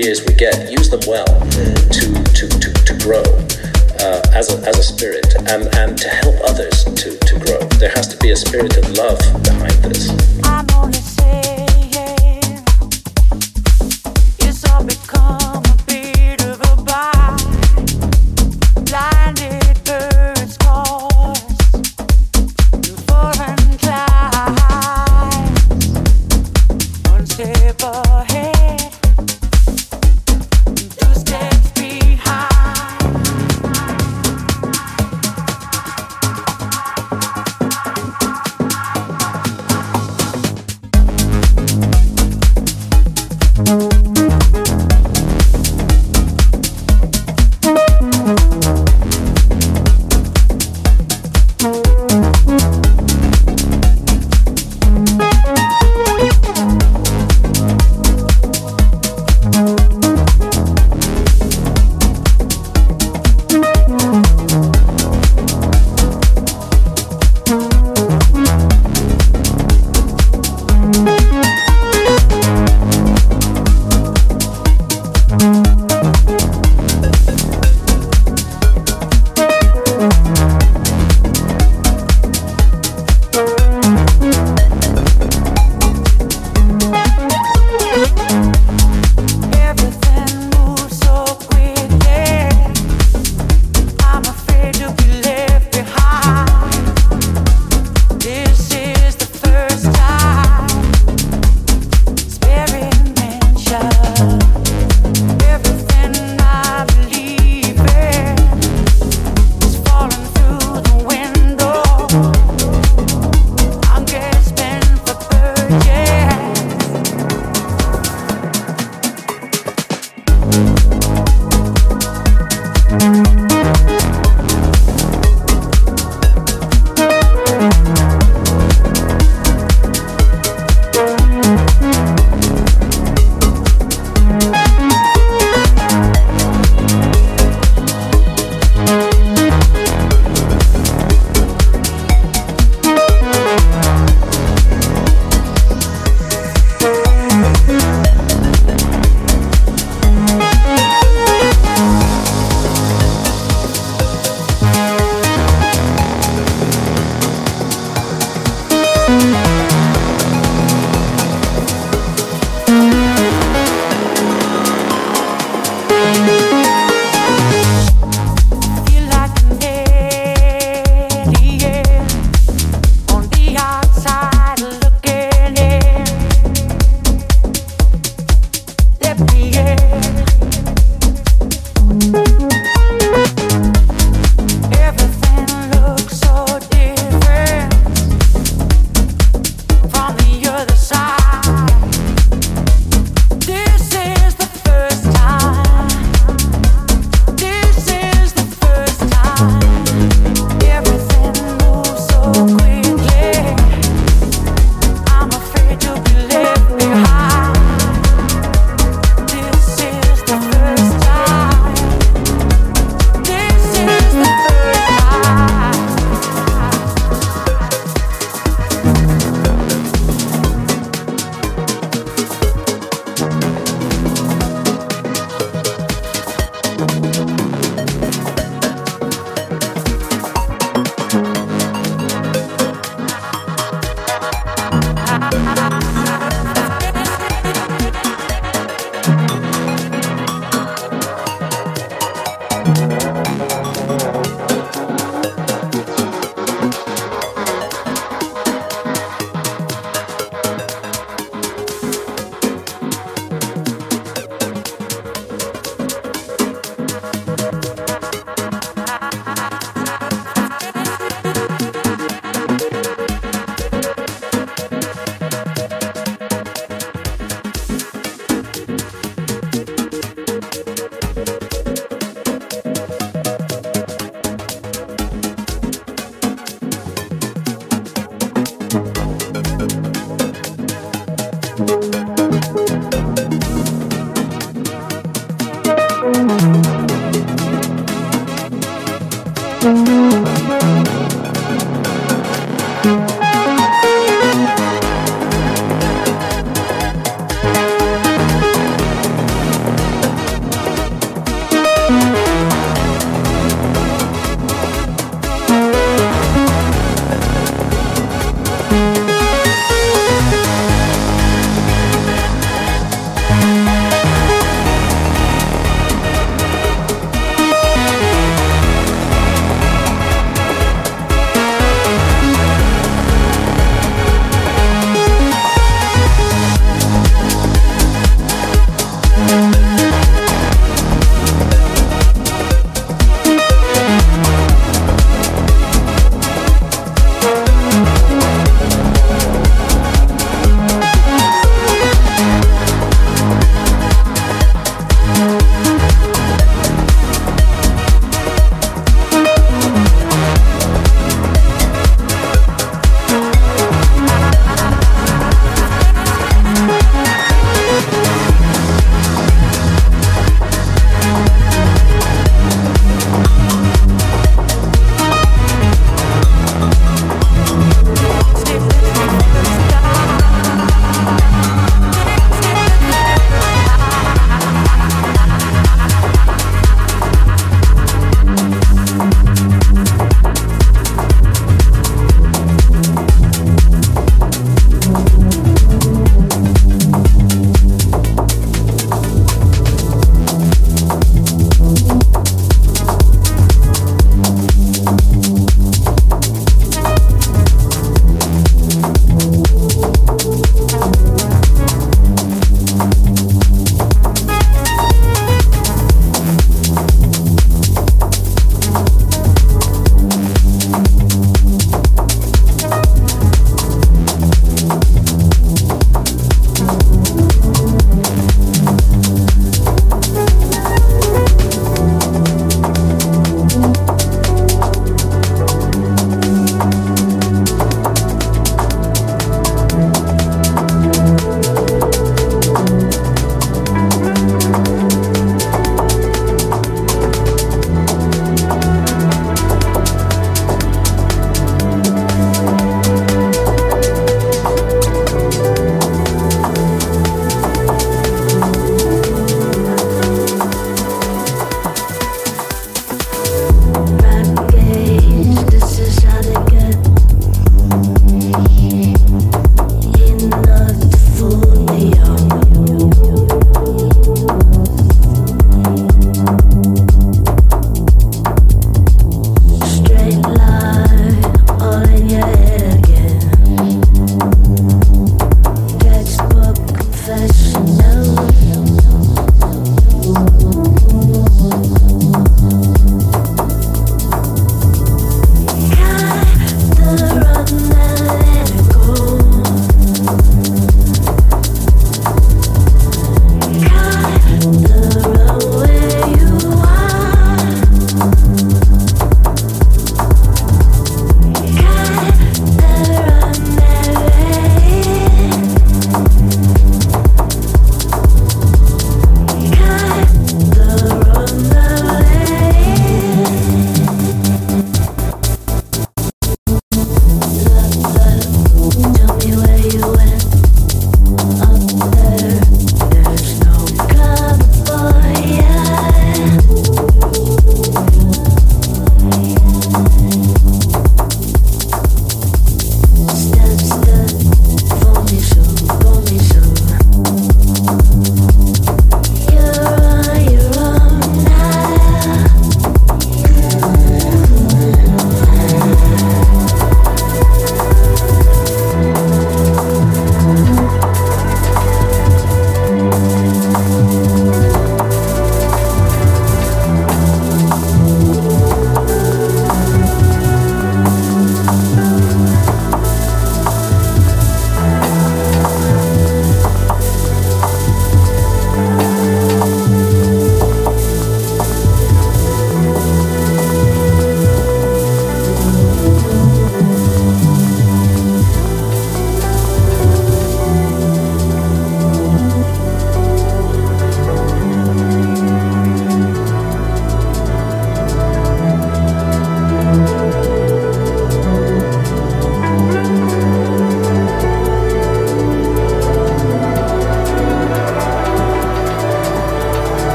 years we get,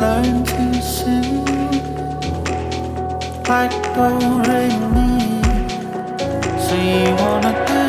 learn to sing like do. So you wanna do?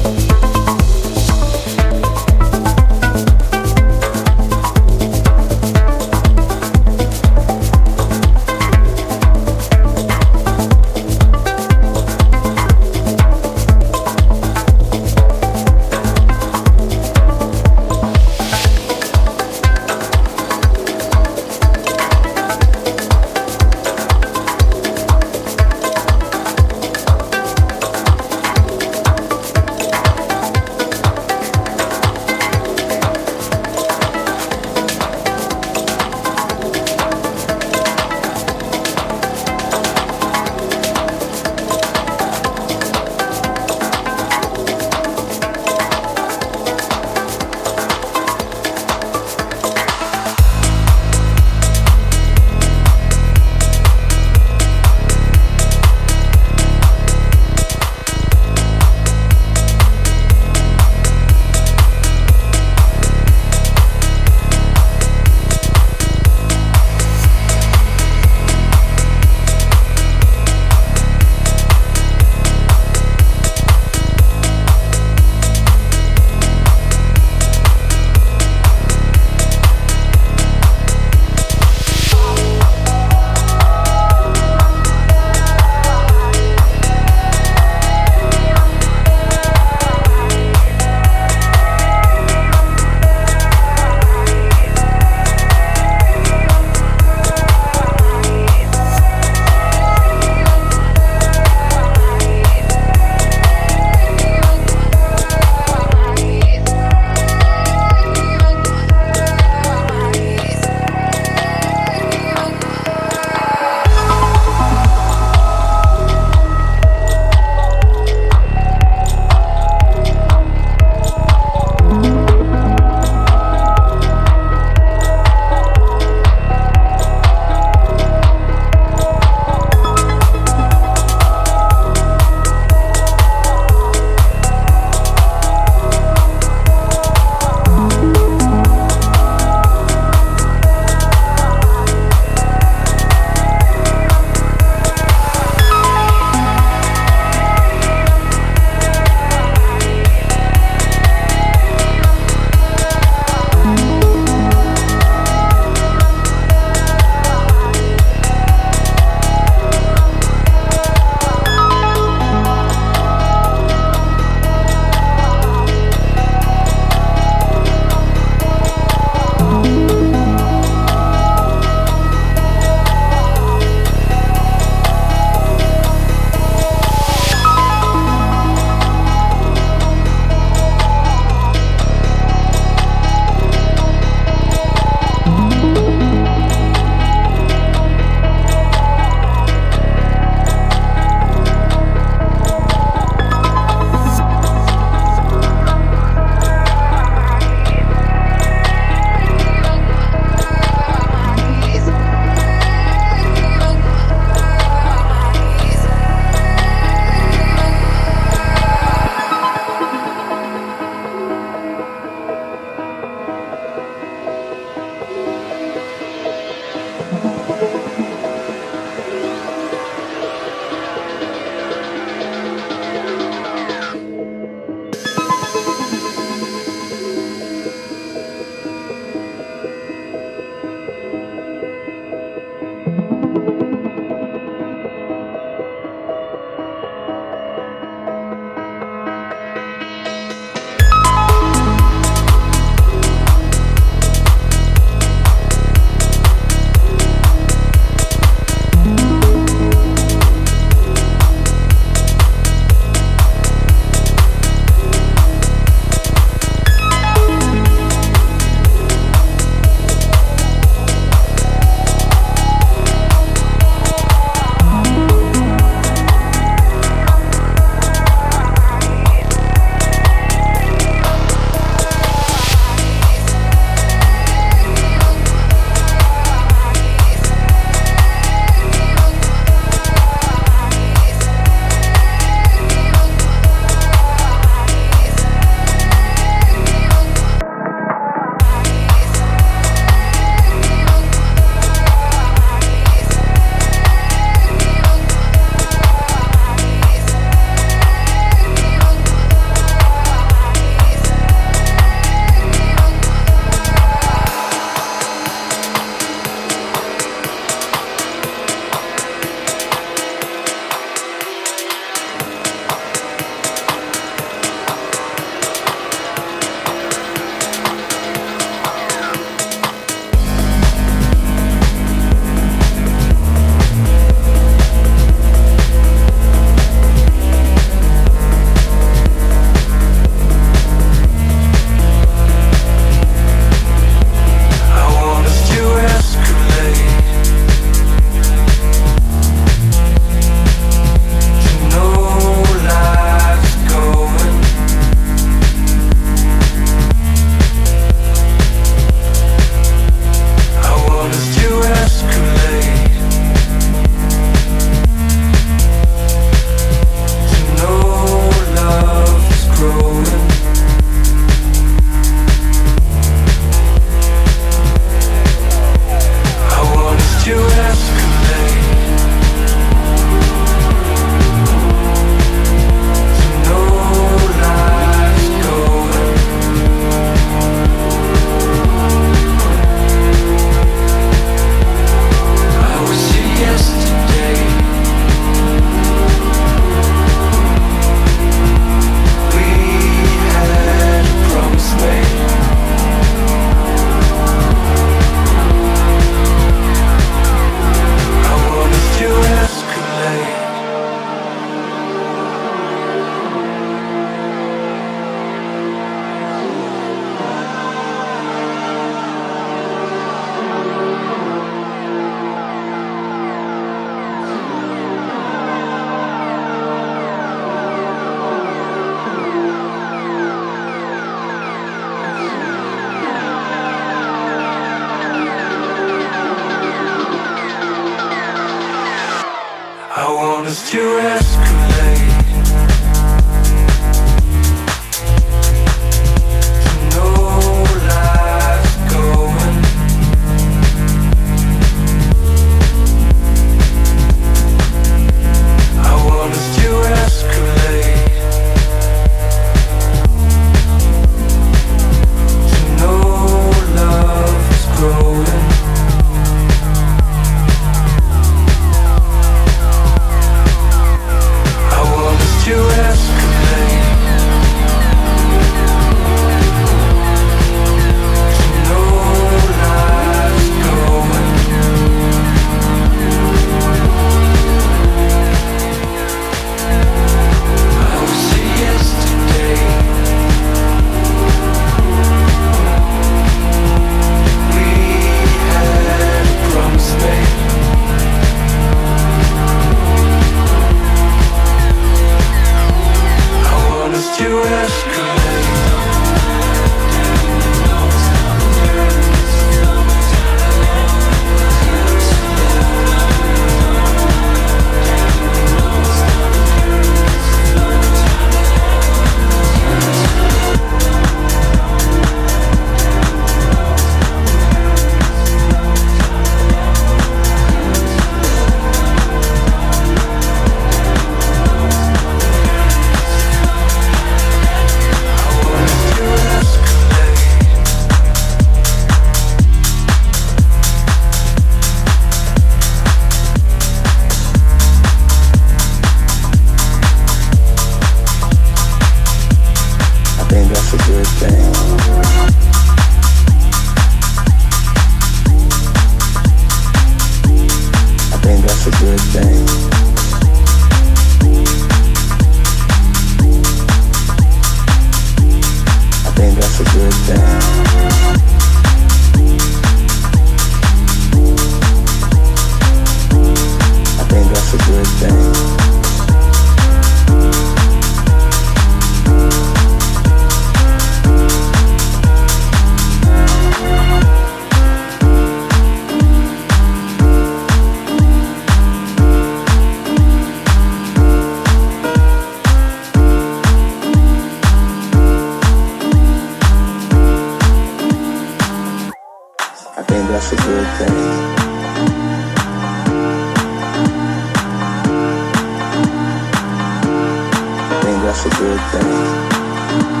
that's a good thing.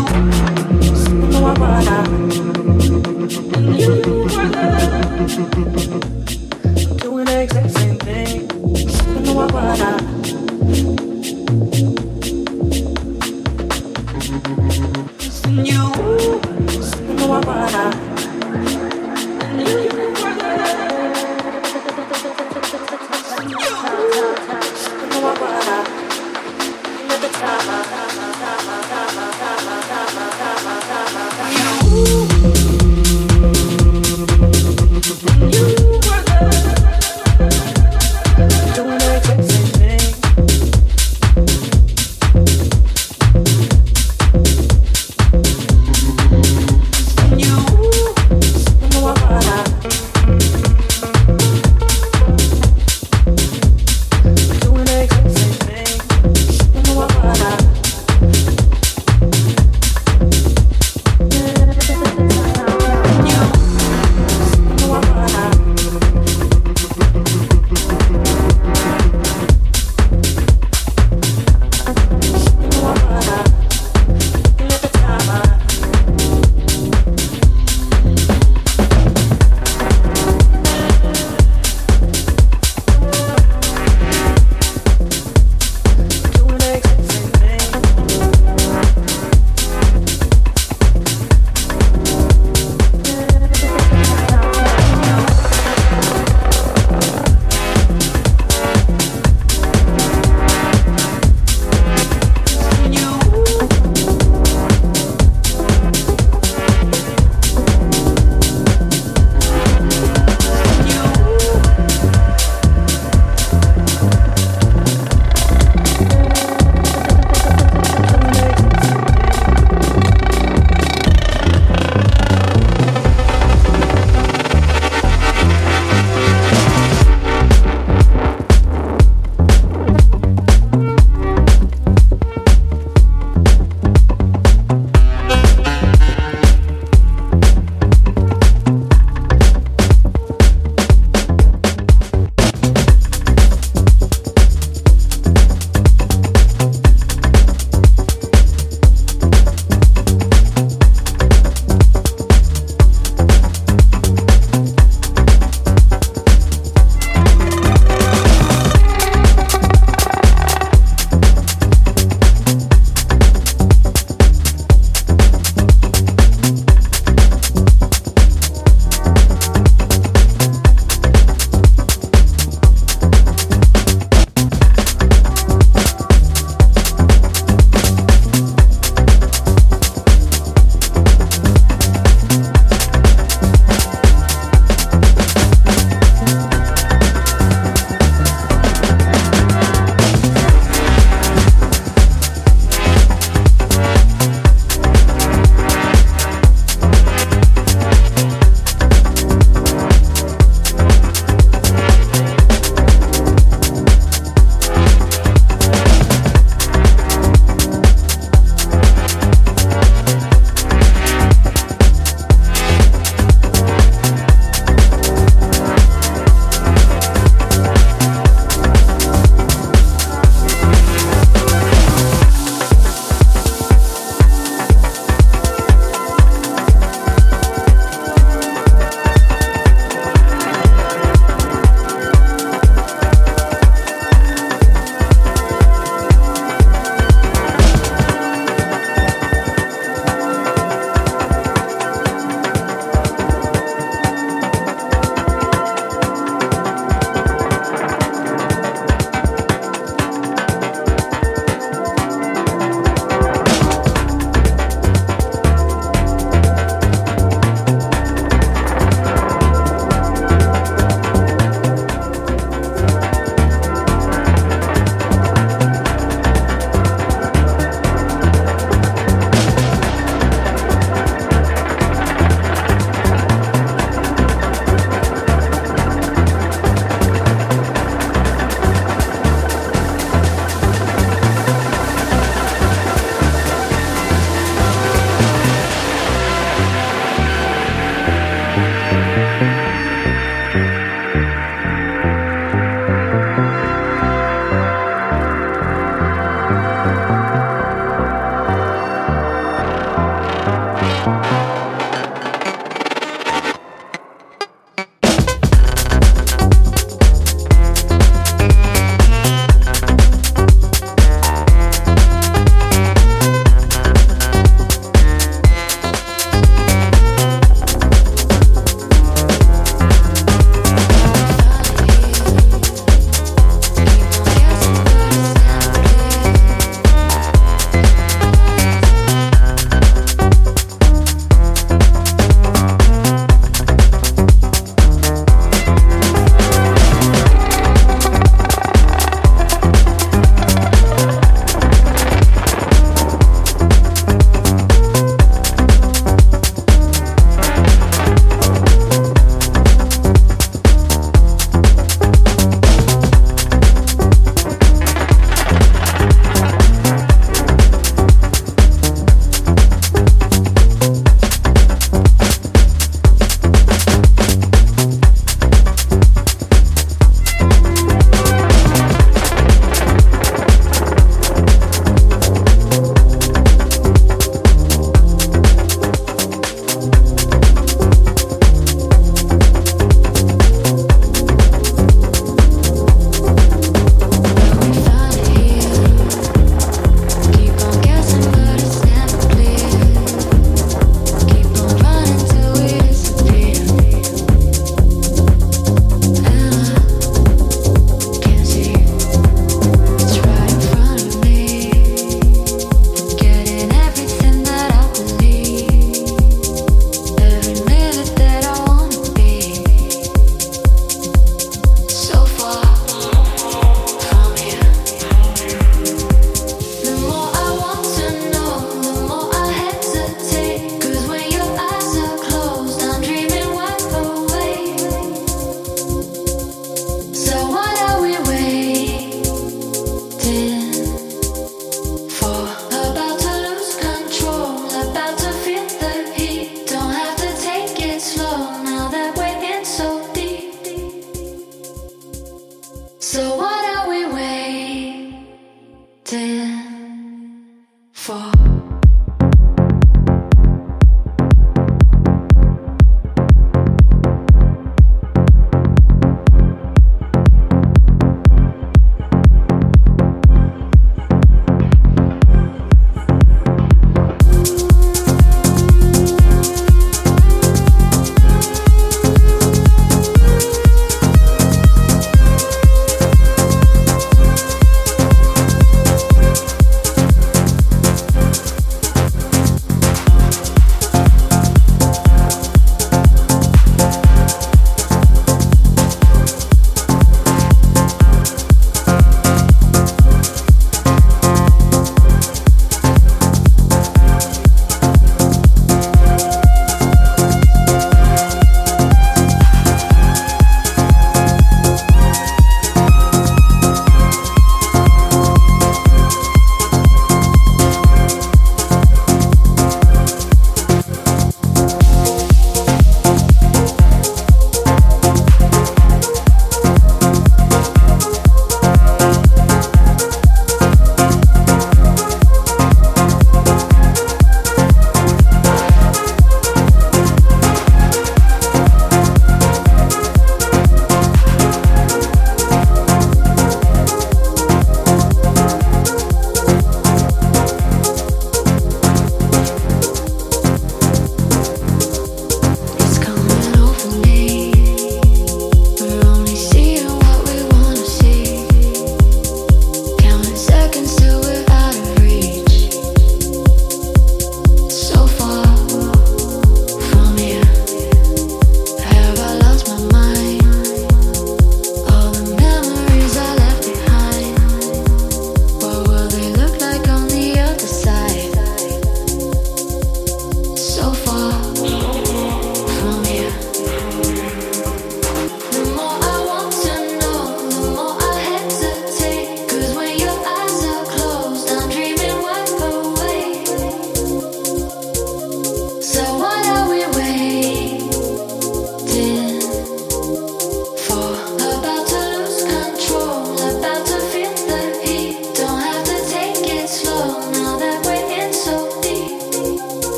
You